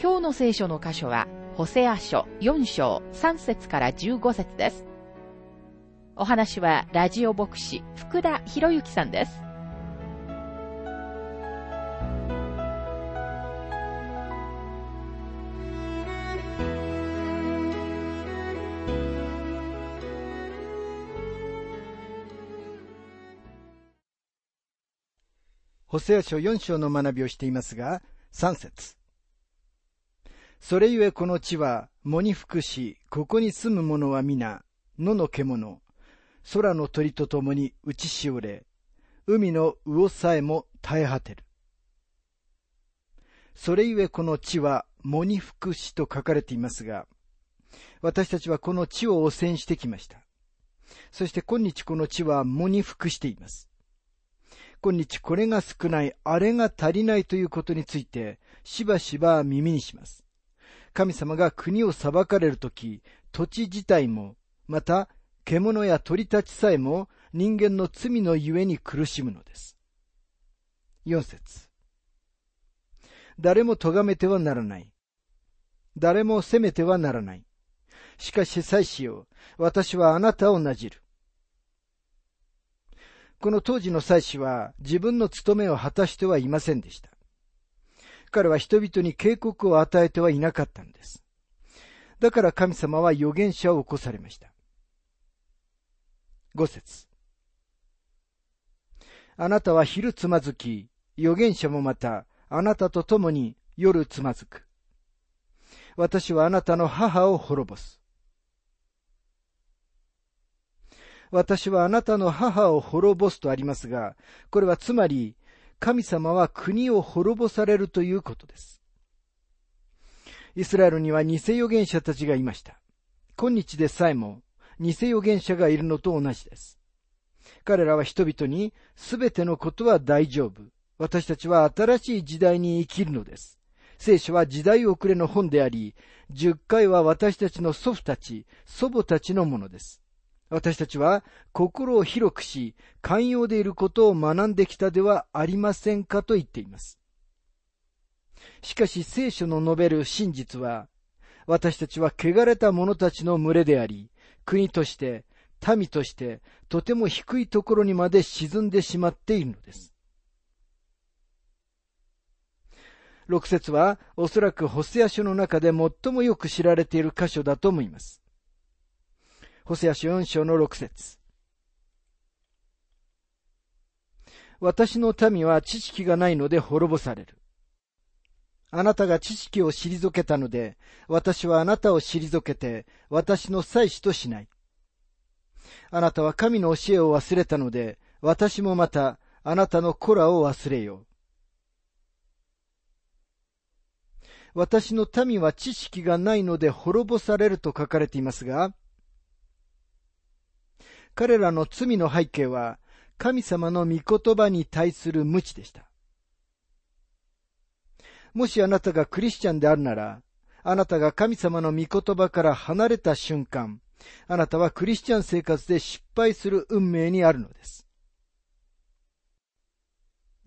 今日の聖書の箇所は、ホセア書4章3節から15節です。お話は、ラジオ牧師、福田博之さんです。ホセア書4章の学びをしていますが、3節それゆえこの地は、藻に服し、ここに住む者は皆、野の獣、空の鳥と共に打ちしおれ、海の魚さえも絶え果てる。それゆえこの地は、藻に服しと書かれていますが、私たちはこの地を汚染してきました。そして今日この地は藻に服しています。今日これが少ない、あれが足りないということについて、しばしば耳にします。神様が国を裁かれるとき、土地自体も、また獣や鳥たちさえも人間の罪のゆえに苦しむのです。四節誰も咎めてはならない。誰も責めてはならない。しかし祭司よ、私はあなたをなじる。この当時の祭司は自分の務めを果たしてはいませんでした。彼は人々に警告を与えてはいなかったんです。だから神様は預言者を起こされました。五節あなたは昼つまずき、預言者もまた、あなたと共に夜つまずく。私はあなたの母を滅ぼす。私はあなたの母を滅ぼすとありますが、これはつまり、神様は国を滅ぼされるということです。イスラエルには偽預言者たちがいました。今日でさえも偽預言者がいるのと同じです。彼らは人々にすべてのことは大丈夫。私たちは新しい時代に生きるのです。聖書は時代遅れの本であり、十回は私たちの祖父たち、祖母たちのものです。私たちは心を広くし、寛容でいることを学んできたではありませんかと言っています。しかし聖書の述べる真実は、私たちは汚れた者たちの群れであり、国として、民として、とても低いところにまで沈んでしまっているのです。六節は、おそらくホセア書の中で最もよく知られている箇所だと思います。ホセア書4章の6節私の民は知識がないので滅ぼされる。あなたが知識を退けたので、私はあなたを退けて、私の祭司としない。あなたは神の教えを忘れたので、私もまた、あなたの子らを忘れよう。私の民は知識がないので滅ぼされると書かれていますが、彼らの罪の背景は、神様の御言葉に対する無知でした。もしあなたがクリスチャンであるなら、あなたが神様の御言葉から離れた瞬間、あなたはクリスチャン生活で失敗する運命にあるのです。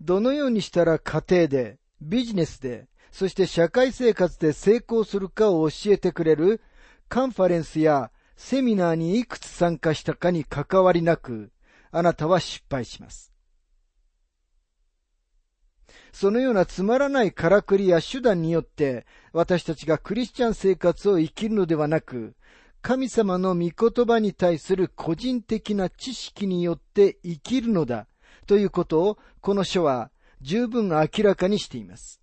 どのようにしたら家庭で、ビジネスで、そして社会生活で成功するかを教えてくれるカンファレンスやセミナーにいくつ参加したかに関わりなく、あなたは失敗します。そのようなつまらないからくりや手段によって、私たちがクリスチャン生活を生きるのではなく、神様の御言葉に対する個人的な知識によって生きるのだ、ということを、この書は十分明らかにしています。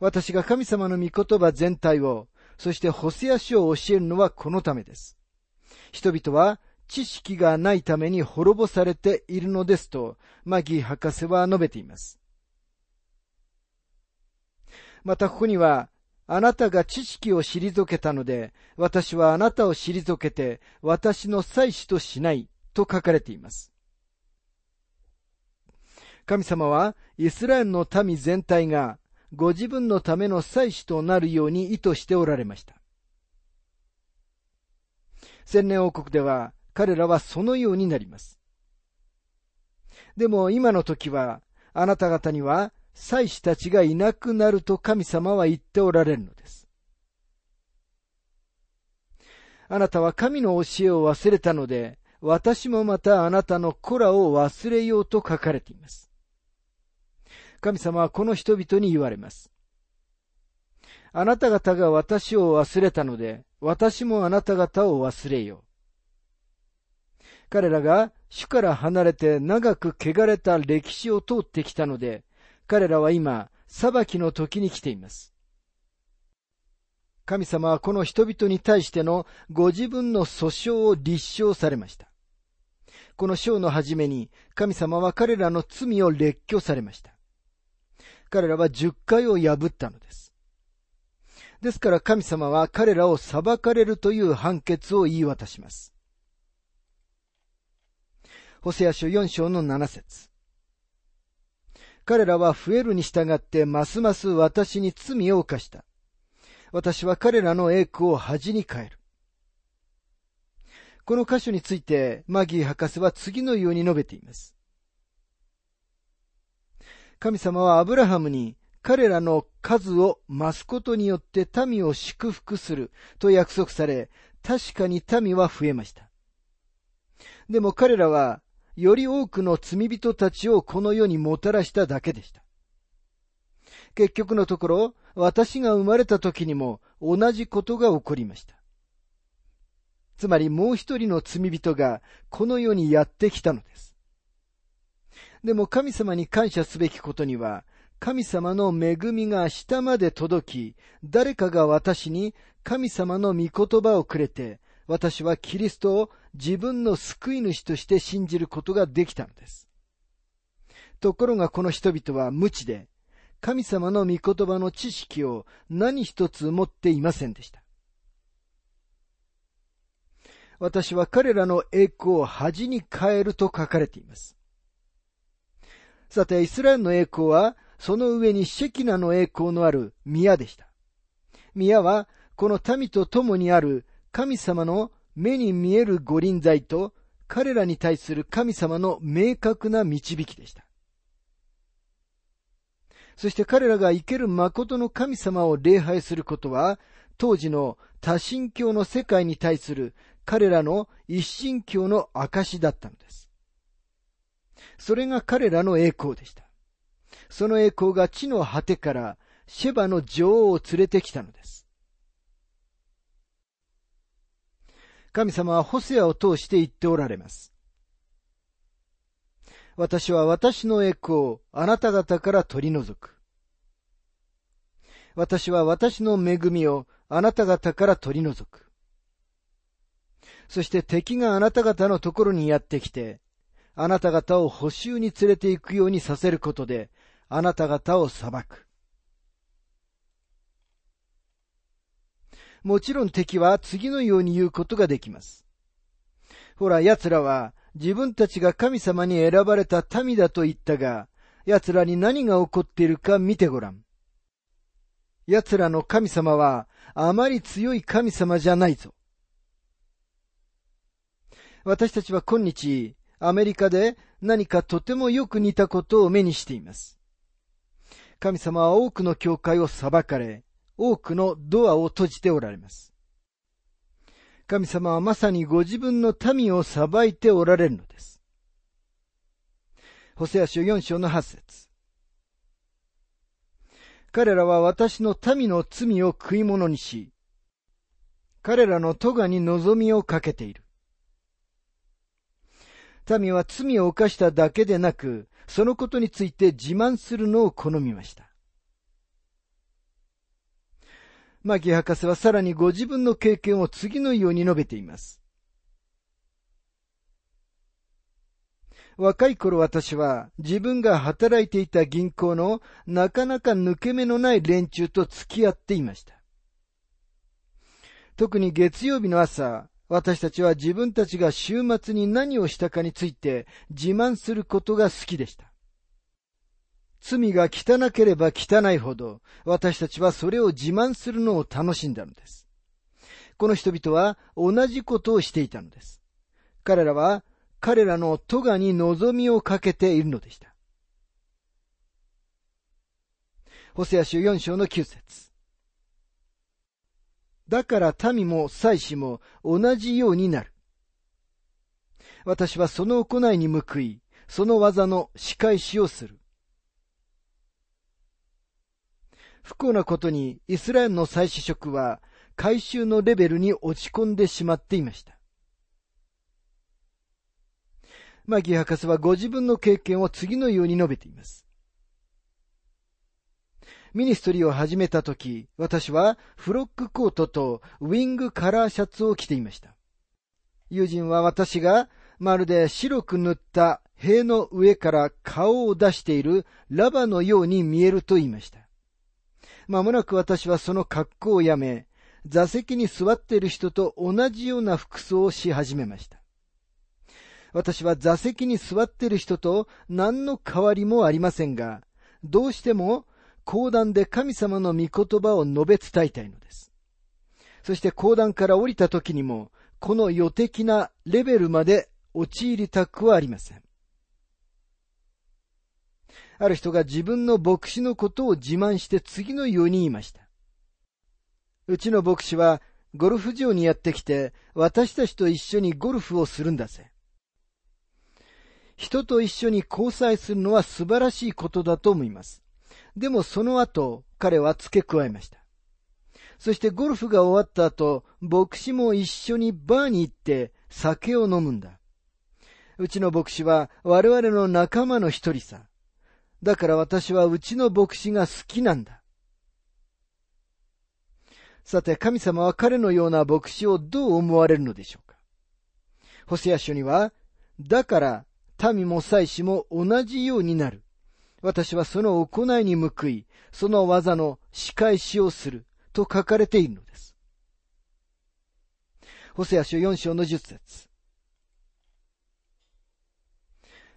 私が神様の御言葉全体をそしてホセア書を教えるのはこのためです。人々は知識がないために滅ぼされているのですと、マギー博士は述べています。またここには、あなたが知識を退けたので、私はあなたを退けて、私の祭司としない、と書かれています。神様は、イスラエルの民全体が、ご自分のための祭司となるように意図しておられました。千年王国では、彼らはそのようになります。でも今の時は、あなた方には祭司たちがいなくなると神様は言っておられるのです。あなたは神の教えを忘れたので、私もまたあなたの子らを忘れようと書かれています。神様はこの人々に言われます。あなた方が私を忘れたので、私もあなた方を忘れよう。彼らが主から離れて長く汚れた歴史を通ってきたので、彼らは今、裁きの時に来ています。神様はこの人々に対してのご自分の訴訟を立証されました。この章の初めに神様は彼らの罪を列挙されました。彼らは十回を破ったのです。ですから神様は彼らを裁かれるという判決を言い渡します。ホセア書4章の7節彼らは増えるに従ってますます私に罪を犯した。私は彼らの栄光を恥に変える。この箇所についてマギー博士は次のように述べています。神様はアブラハムに彼らの数を増すことによって民を祝福すると約束され、確かに民は増えました。でも彼らはより多くの罪人たちをこの世にもたらしただけでした。結局のところ、私が生まれた時にも同じことが起こりました。つまりもう一人の罪人がこの世にやってきたのです。でも神様に感謝すべきことには、神様の恵みが下まで届き、誰かが私に神様の御言葉をくれて、私はキリストを自分の救い主として信じることができたのです。ところがこの人々は無知で、神様の御言葉の知識を何一つ持っていませんでした。私は彼らの栄光を恥に変えると書かれています。さて、イスラエルの栄光は、その上にシェキナの栄光のある宮でした。宮は、この民と共にある神様の目に見える五輪在と彼らに対する神様の明確な導きでした。そして彼らが生ける誠の神様を礼拝することは、当時の多神教の世界に対する彼らの一神教の証だったのです。それが彼らの栄光でした。その栄光が地の果てからシェバの女王を連れてきたのです。神様はホセアを通して言っておられます。私は私の栄光をあなた方から取り除く。私は私の恵みをあなた方から取り除く。そして敵があなた方のところにやってきて、あなた方を補修に連れて行くようにさせることで、あなた方を裁く。もちろん敵は次のように言うことができます。ほら、奴らは自分たちが神様に選ばれた民だと言ったが、奴らに何が起こっているか見てごらん。奴らの神様はあまり強い神様じゃないぞ。私たちは今日、アメリカで何かとてもよく似たことを目にしています。神様は多くの教会を裁かれ、多くのドアを閉じておられます。神様はまさにご自分の民を裁いておられるのです。ホセア書4章の8節彼らは私の民の罪を食い物にし、彼らの咎に望みをかけている。民は罪を犯しただけでなく、そのことについて自慢するのを好みました。マギ博士はさらにご自分の経験を次のように述べています。若い頃私は自分が働いていた銀行のなかなか抜け目のない連中と付き合っていました。特に月曜日の朝、私たちは自分たちが週末に何をしたかについて自慢することが好きでした。罪が汚ければ汚いほど、私たちはそれを自慢するのを楽しんだのです。この人々は同じことをしていたのです。彼らは彼らの咎に望みをかけているのでした。ホセア書4章の9節だから民も祭司も同じようになる。私はその行いに報い、その技の仕返しをする。不幸なことにイスラエルの祭司職は回収のレベルに落ち込んでしまっていました。マギ博士はご自分の経験を次のように述べています。ミニストリーを始めた時、私はフロックコートとウィングカラーシャツを着ていました。友人は私がまるで白く塗った塀の上から顔を出しているラバのように見えると言いました。まもなく私はその格好をやめ、座席に座っている人と同じような服装をし始めました。私は座席に座っている人と何の変わりもありませんが、どうしても講談で神様の御言葉を述べ伝えたいのです。そして講談から降りた時にも、この予的なレベルまで陥りたくはありません。ある人が自分の牧師のことを自慢して次のように言いました。うちの牧師はゴルフ場にやってきて私たちと一緒にゴルフをするんだぜ。人と一緒に交際するのは素晴らしいことだと思います。でもその後、彼は付け加えました。そしてゴルフが終わった後、牧師も一緒にバーに行って酒を飲むんだ。うちの牧師は我々の仲間の一人さ。だから私はうちの牧師が好きなんだ。さて、神様は彼のような牧師をどう思われるのでしょうか。ホセア書には、だから民も祭司も同じようになる。私はその行いに報い、その技の仕返しをする。と書かれているのです。ホセア書4章の10節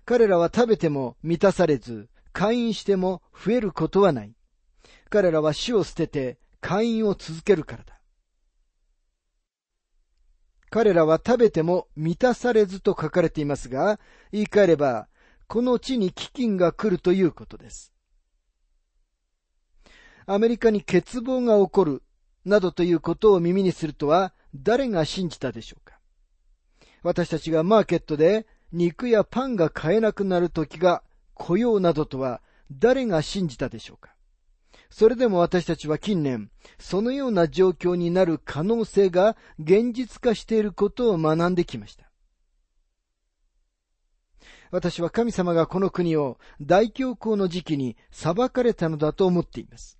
彼らは食べても満たされず、会員しても増えることはない。彼らは死を捨てて会員を続けるからだ。彼らは食べても満たされずと書かれていますが、言い換えれば、この地に飢饉が来るということです。アメリカに欠乏が起こる、などということを耳にするとは、誰が信じたでしょうか？私たちがマーケットで肉やパンが買えなくなる時が来ようなどとは誰が信じたでしょうか？それでも私たちは近年、そのような状況になる可能性が現実化していることを学んできました。私は神様がこの国を大恐慌の時期に裁かれたのだと思っています。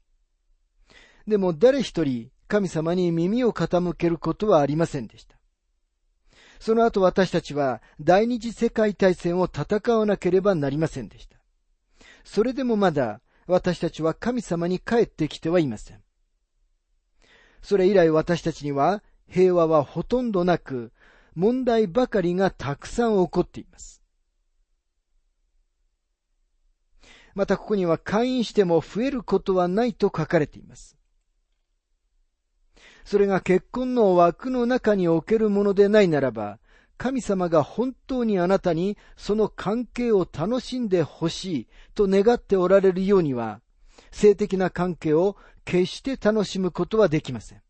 でも誰一人神様に耳を傾けることはありませんでした。その後私たちは第二次世界大戦を戦わなければなりませんでした。それでもまだ私たちは神様に帰ってきてはいません。それ以来私たちには平和はほとんどなく、問題ばかりがたくさん起こっています。またここには会員しても増えることはないと書かれています。それが結婚の枠の中におけるものでないならば、神様が本当にあなたにその関係を楽しんでほしいと願っておられるようには、性的な関係を決して楽しむことはできません。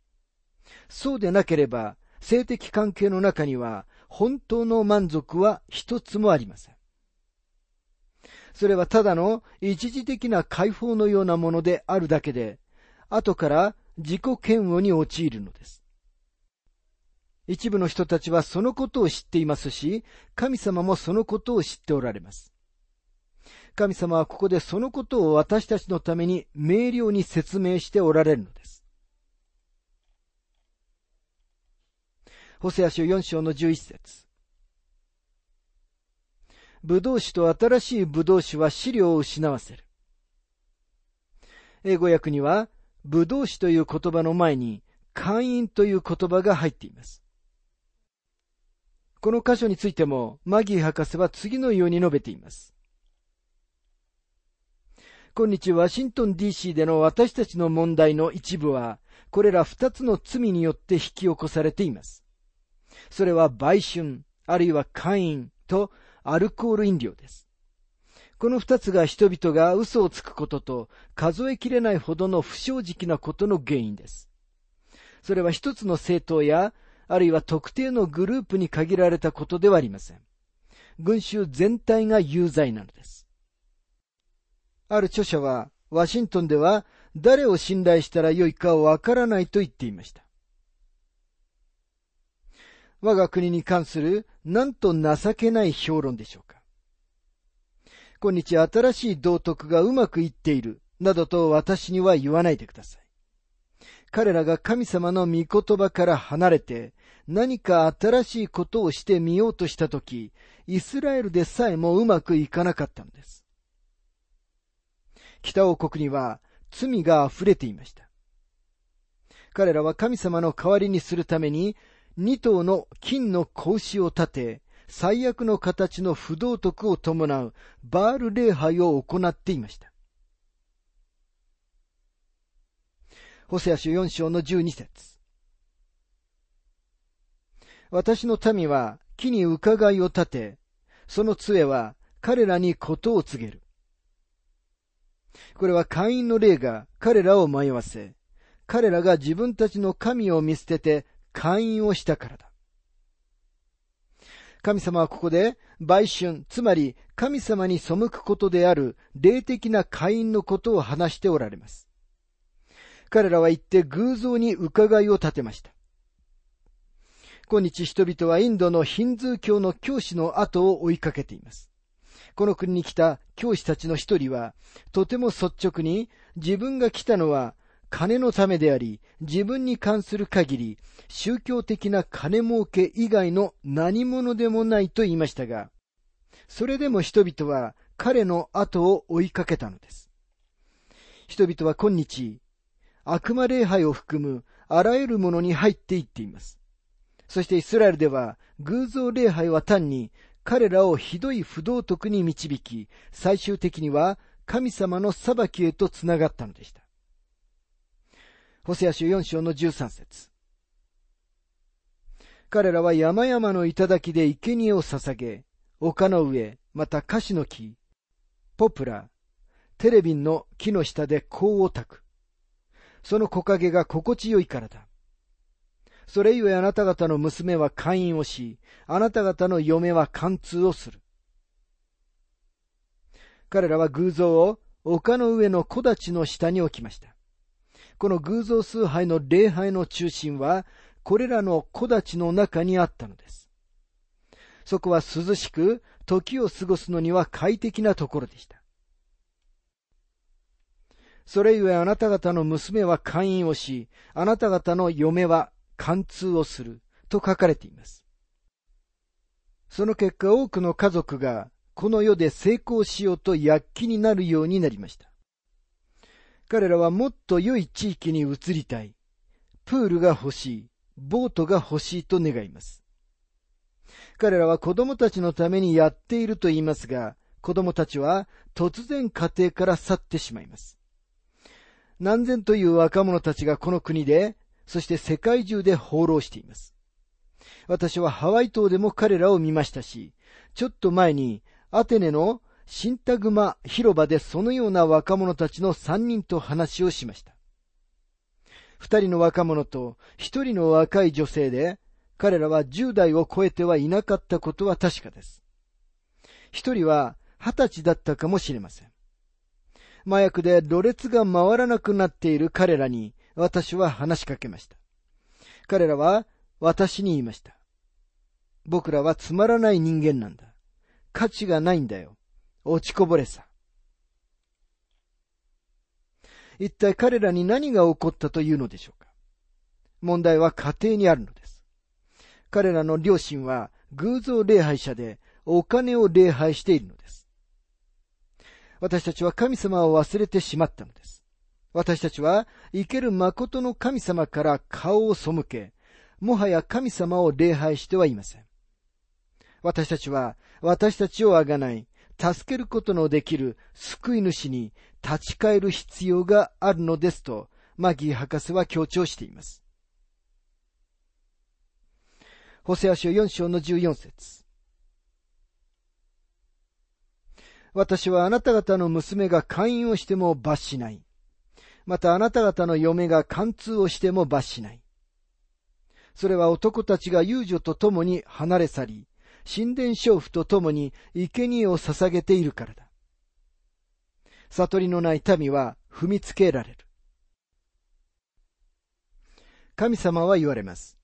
そうでなければ、性的関係の中には本当の満足は一つもありません。それはただの一時的な解放のようなものであるだけで、後から自己嫌悪に陥るのです。一部の人たちはそのことを知っていますし、神様もそのことを知っておられます。神様はここでそのことを私たちのために明瞭に説明しておられるのです。ホセア書4章の11節ブドウ酒と新しいブドウ酒は資料を失わせる。英語訳には、ブドウ酒という言葉の前に、会員という言葉が入っています。この箇所についても、マギー博士は次のように述べています。今日ワシントン DC での私たちの問題の一部は、これら二つの罪によって引き起こされています。それは売春、あるいは会員とアルコール飲料です。この二つが人々が嘘をつくことと数えきれないほどの不正直なことの原因です。それは一つの政党や、あるいは特定のグループに限られたことではありません。群衆全体が有罪なのです。ある著者は、ワシントンでは誰を信頼したらよいかわからないと言っていました。我が国に関するなんと情けない評論でしょうか。今日新しい道徳がうまくいっている、などと私には言わないでください。彼らが神様の御言葉から離れて何か新しいことをしてみようとしたとき、イスラエルでさえもうまくいかなかったのです。北王国には罪が溢れていました。彼らは神様の代わりにするために二頭の金の格子を立て、最悪の形の不道徳を伴うバール礼拝を行っていました。ホセア書4章の12節私の民は木に伺いを立て、その杖は彼らにことを告げる。これは会員の霊が彼らを迷わせ、彼らが自分たちの神を見捨てて会員をしたからだ。神様はここで、売春、つまり神様に背くことである霊的な会員のことを話しておられます。彼らは言って偶像に伺いを立てました。今日人々はインドのヒンズー教の教師の後を追いかけています。この国に来た教師たちの一人は、とても率直に自分が来たのは金のためであり、自分に関する限り、宗教的な金儲け以外の何者でもないと言いましたが、それでも人々は彼の後を追いかけたのです。人々は今日、悪魔礼拝を含むあらゆるものに入っていっています。そしてイスラエルでは偶像礼拝は単に彼らをひどい不道徳に導き、最終的には神様の裁きへとつながったのでした。ホセア書4章の13節彼らは山々の頂で生贄を捧げ、丘の上、またカシの木、ポプラ、テレビンの木の下で香を焚く。その木陰が心地よいからだ。それゆえあなた方の娘は会員をし、あなた方の嫁は貫通をする。彼らは偶像を丘の上の木立の下に置きました。この偶像崇拝の礼拝の中心は、これらの木立の中にあったのです。そこは涼しく、時を過ごすのには快適なところでした。それゆえあなた方の娘は会員をし、あなた方の嫁は貫通をする、と書かれています。その結果多くの家族がこの世で成功しようと躍起になるようになりました。彼らはもっと良い地域に移りたい。プールが欲しい。ボートが欲しいと願います。彼らは子供たちのためにやっていると言いますが、子供たちは突然家庭から去ってしまいます。何千という若者たちがこの国で、そして世界中で放浪しています。私はハワイ島でも彼らを見ましたし、ちょっと前にアテネのシンタグマ広場でそのような若者たちの三人と話をしました。二人の若者と一人の若い女性で、彼らは十代を超えてはいなかったことは確かです。一人は二十歳だったかもしれません。麻薬でろれつが回らなくなっている彼らに私は話しかけました。彼らは私に言いました。僕らはつまらない人間なんだ。価値がないんだよ。落ちこぼれさ。一体彼らに何が起こったというのでしょうか問題は家庭にあるのです。彼らの両親は偶像礼拝者でお金を礼拝しているのです。私たちは神様を忘れてしまったのです。私たちは生ける誠の神様から顔を背け、もはや神様を礼拝してはいません。私たちは私たちをあがない、助けることのできる救い主に立ち返る必要があるのですと、マギー博士は強調しています。ホセア書4章の14節私はあなた方の娘が勧誘をしても罰しない。またあなた方の嫁が貫通をしても罰しない。それは男たちが遊女と共に離れ去り、神殿娼婦と共に生贄を捧げているからだ。悟りのない民は踏みつけられる。神様は言われます。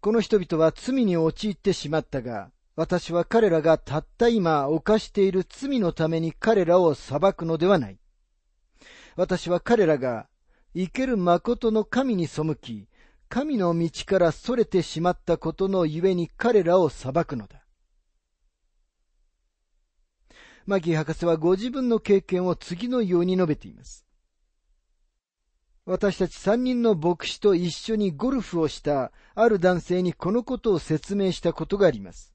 この人々は罪に陥ってしまったが、私は彼らがたった今犯している罪のために彼らを裁くのではない。私は彼らが生ける誠の神に背き、神の道から逸れてしまったことのゆえに彼らを裁くのだ。マギ博士はご自分の経験を次のように述べています。私たち三人の牧師と一緒にゴルフをしたある男性にこのことを説明したことがあります。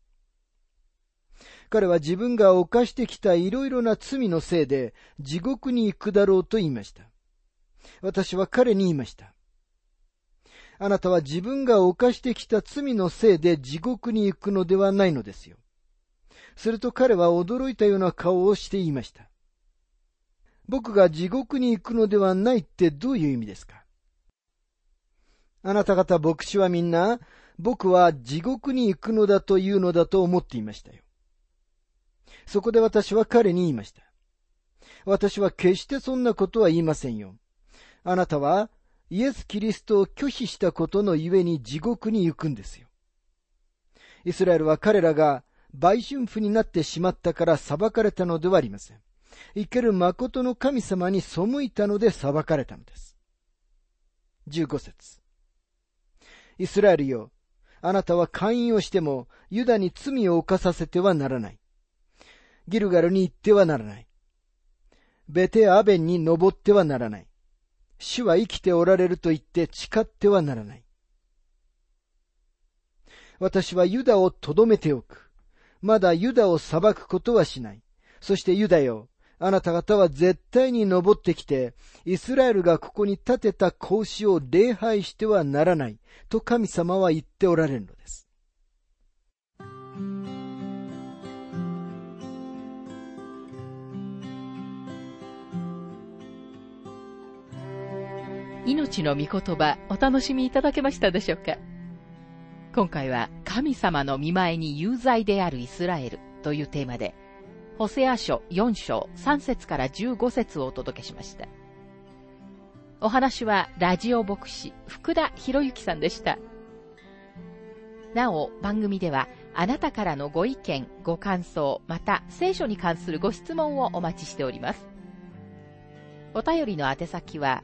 彼は自分が犯してきたいろいろな罪のせいで地獄に行くだろうと言いました。私は彼に言いました。あなたは自分が犯してきた罪のせいで地獄に行くのではないのですよ。すると彼は驚いたような顔をして言いました。僕が地獄に行くのではないってどういう意味ですか？あなた方牧師はみんな、僕は地獄に行くのだというのだと思っていましたよ。そこで私は彼に言いました。私は決してそんなことは言いませんよ。あなたはイエス・キリストを拒否したことのゆえに地獄に行くんですよ。イスラエルは彼らが売春婦になってしまったから裁かれたのではありません。生ける誠の神様に背いたので裁かれたのです。15節イスラエルよ、あなたは勧誘をしてもユダに罪を犯させてはならない。ギルガルに行ってはならない。ベテアベンに登ってはならない。主は生きておられると言って誓ってはならない。私はユダをとどめておく。まだユダを裁くことはしない。そしてユダよ、あなた方は絶対に登ってきて、イスラエルがここに建てた格子を礼拝してはならない、と神様は言っておられるのです。命の御言葉お楽しみいただけましたでしょうか？今回は神様の見前に有罪であるイスラエルというテーマで、ホセア書4章3節から15節をお届けしました。お話はラジオ牧師福田博之さんでした。なお、番組ではあなたからのご意見、ご感想、また聖書に関するご質問をお待ちしております。お便りの宛先は